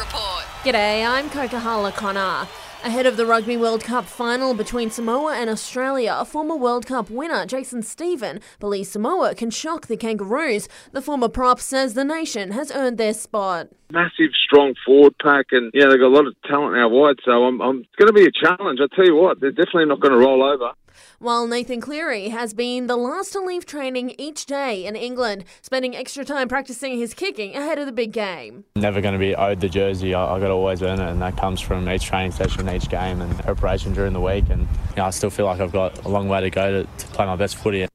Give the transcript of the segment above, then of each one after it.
Report. G'day, I'm Kokahala Connor. Ahead of the Rugby World Cup final between Samoa and Australia, a former World Cup winner, Jason Stephen, believes Samoa can shock the Kangaroos. The former prop says the nation has earned their spot. Massive, strong forward pack, and yeah, they've got a lot of talent out wide. So I'm, I'm it's going to be a challenge. I tell you what, they're definitely not going to roll over. While Nathan Cleary has been the last to leave training each day in England, spending extra time practicing his kicking ahead of the big game. Never going to be owed the jersey. I, I got to always earn it, and that comes from each training session, each game, and preparation during the week. And you know, I still feel like I've got a long way to go to, to play my best footy.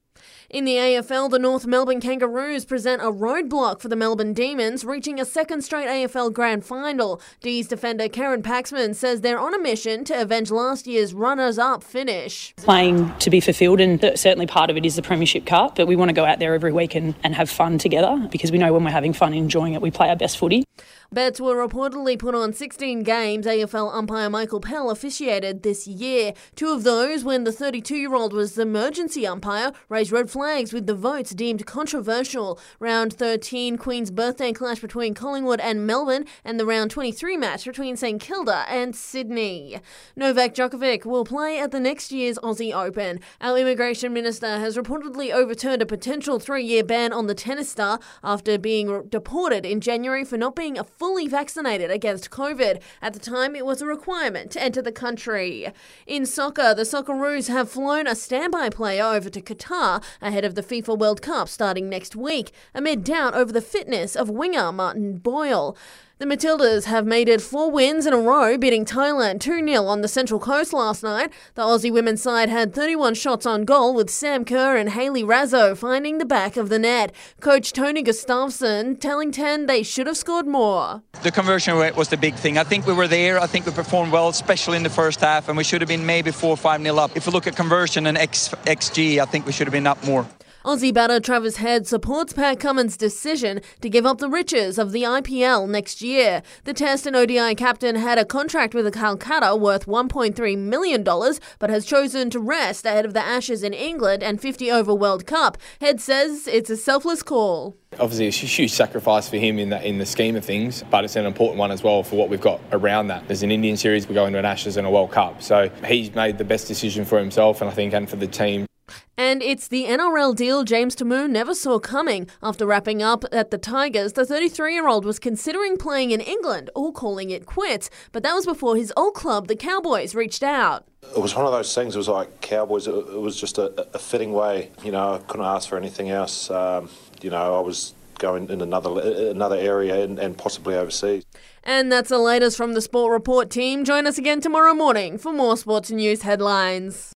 In the AFL, the North Melbourne Kangaroos present a roadblock for the Melbourne Demons, reaching a second straight AFL Grand Final. D's defender Karen Paxman says they're on a mission to avenge last year's runners-up finish. Playing to be fulfilled, and certainly part of it is the Premiership Cup, but we want to go out there every week and, and have fun together because we know when we're having fun enjoying it, we play our best footy. Bets were reportedly put on 16 games AFL umpire Michael Pell officiated this year. Two of those when the 32 year old was the emergency umpire, raised red flags with the votes deemed controversial. Round 13, Queen's birthday clash between Collingwood and Melbourne, and the round 23 match between St Kilda and Sydney. Novak Djokovic will play at the next year's Aussie Open. Our immigration minister has reportedly overturned a potential three year ban on the tennis star after being deported in January for not being a fully vaccinated against COVID. At the time, it was a requirement to enter the country. In soccer, the Socceroos have flown a standby player over to Qatar ahead of the FIFA World Cup starting next week, amid doubt over the fitness of winger Martin Boyle. The Matildas have made it four wins in a row, beating Thailand 2 0 on the Central Coast last night. The Aussie women's side had 31 shots on goal, with Sam Kerr and Hayley Raso finding the back of the net. Coach Tony Gustafsson telling 10 they should have scored more. The conversion rate was the big thing. I think we were there. I think we performed well, especially in the first half, and we should have been maybe 4 or 5 nil up. If we look at conversion and X, XG, I think we should have been up more. Aussie batter Travis Head supports Pat Cummins' decision to give up the riches of the IPL next year. The Test and ODI captain had a contract with Calcutta worth $1.3 million, but has chosen to rest ahead of the Ashes in England and 50 over World Cup. Head says it's a selfless call. Obviously, it's a huge sacrifice for him in the, in the scheme of things, but it's an important one as well for what we've got around that. There's an Indian series, we go into an Ashes and a World Cup. So he's made the best decision for himself and I think and for the team. And it's the NRL deal James Tamou never saw coming. After wrapping up at the Tigers, the 33 year old was considering playing in England or calling it quits. But that was before his old club, the Cowboys, reached out. It was one of those things, it was like Cowboys, it, was just a, a, fitting way. You know, I couldn't ask for anything else. Um, you know, I was going in another another area and, and possibly overseas. And that's the latest from the Sport Report team. Join us again tomorrow morning for more sports news headlines.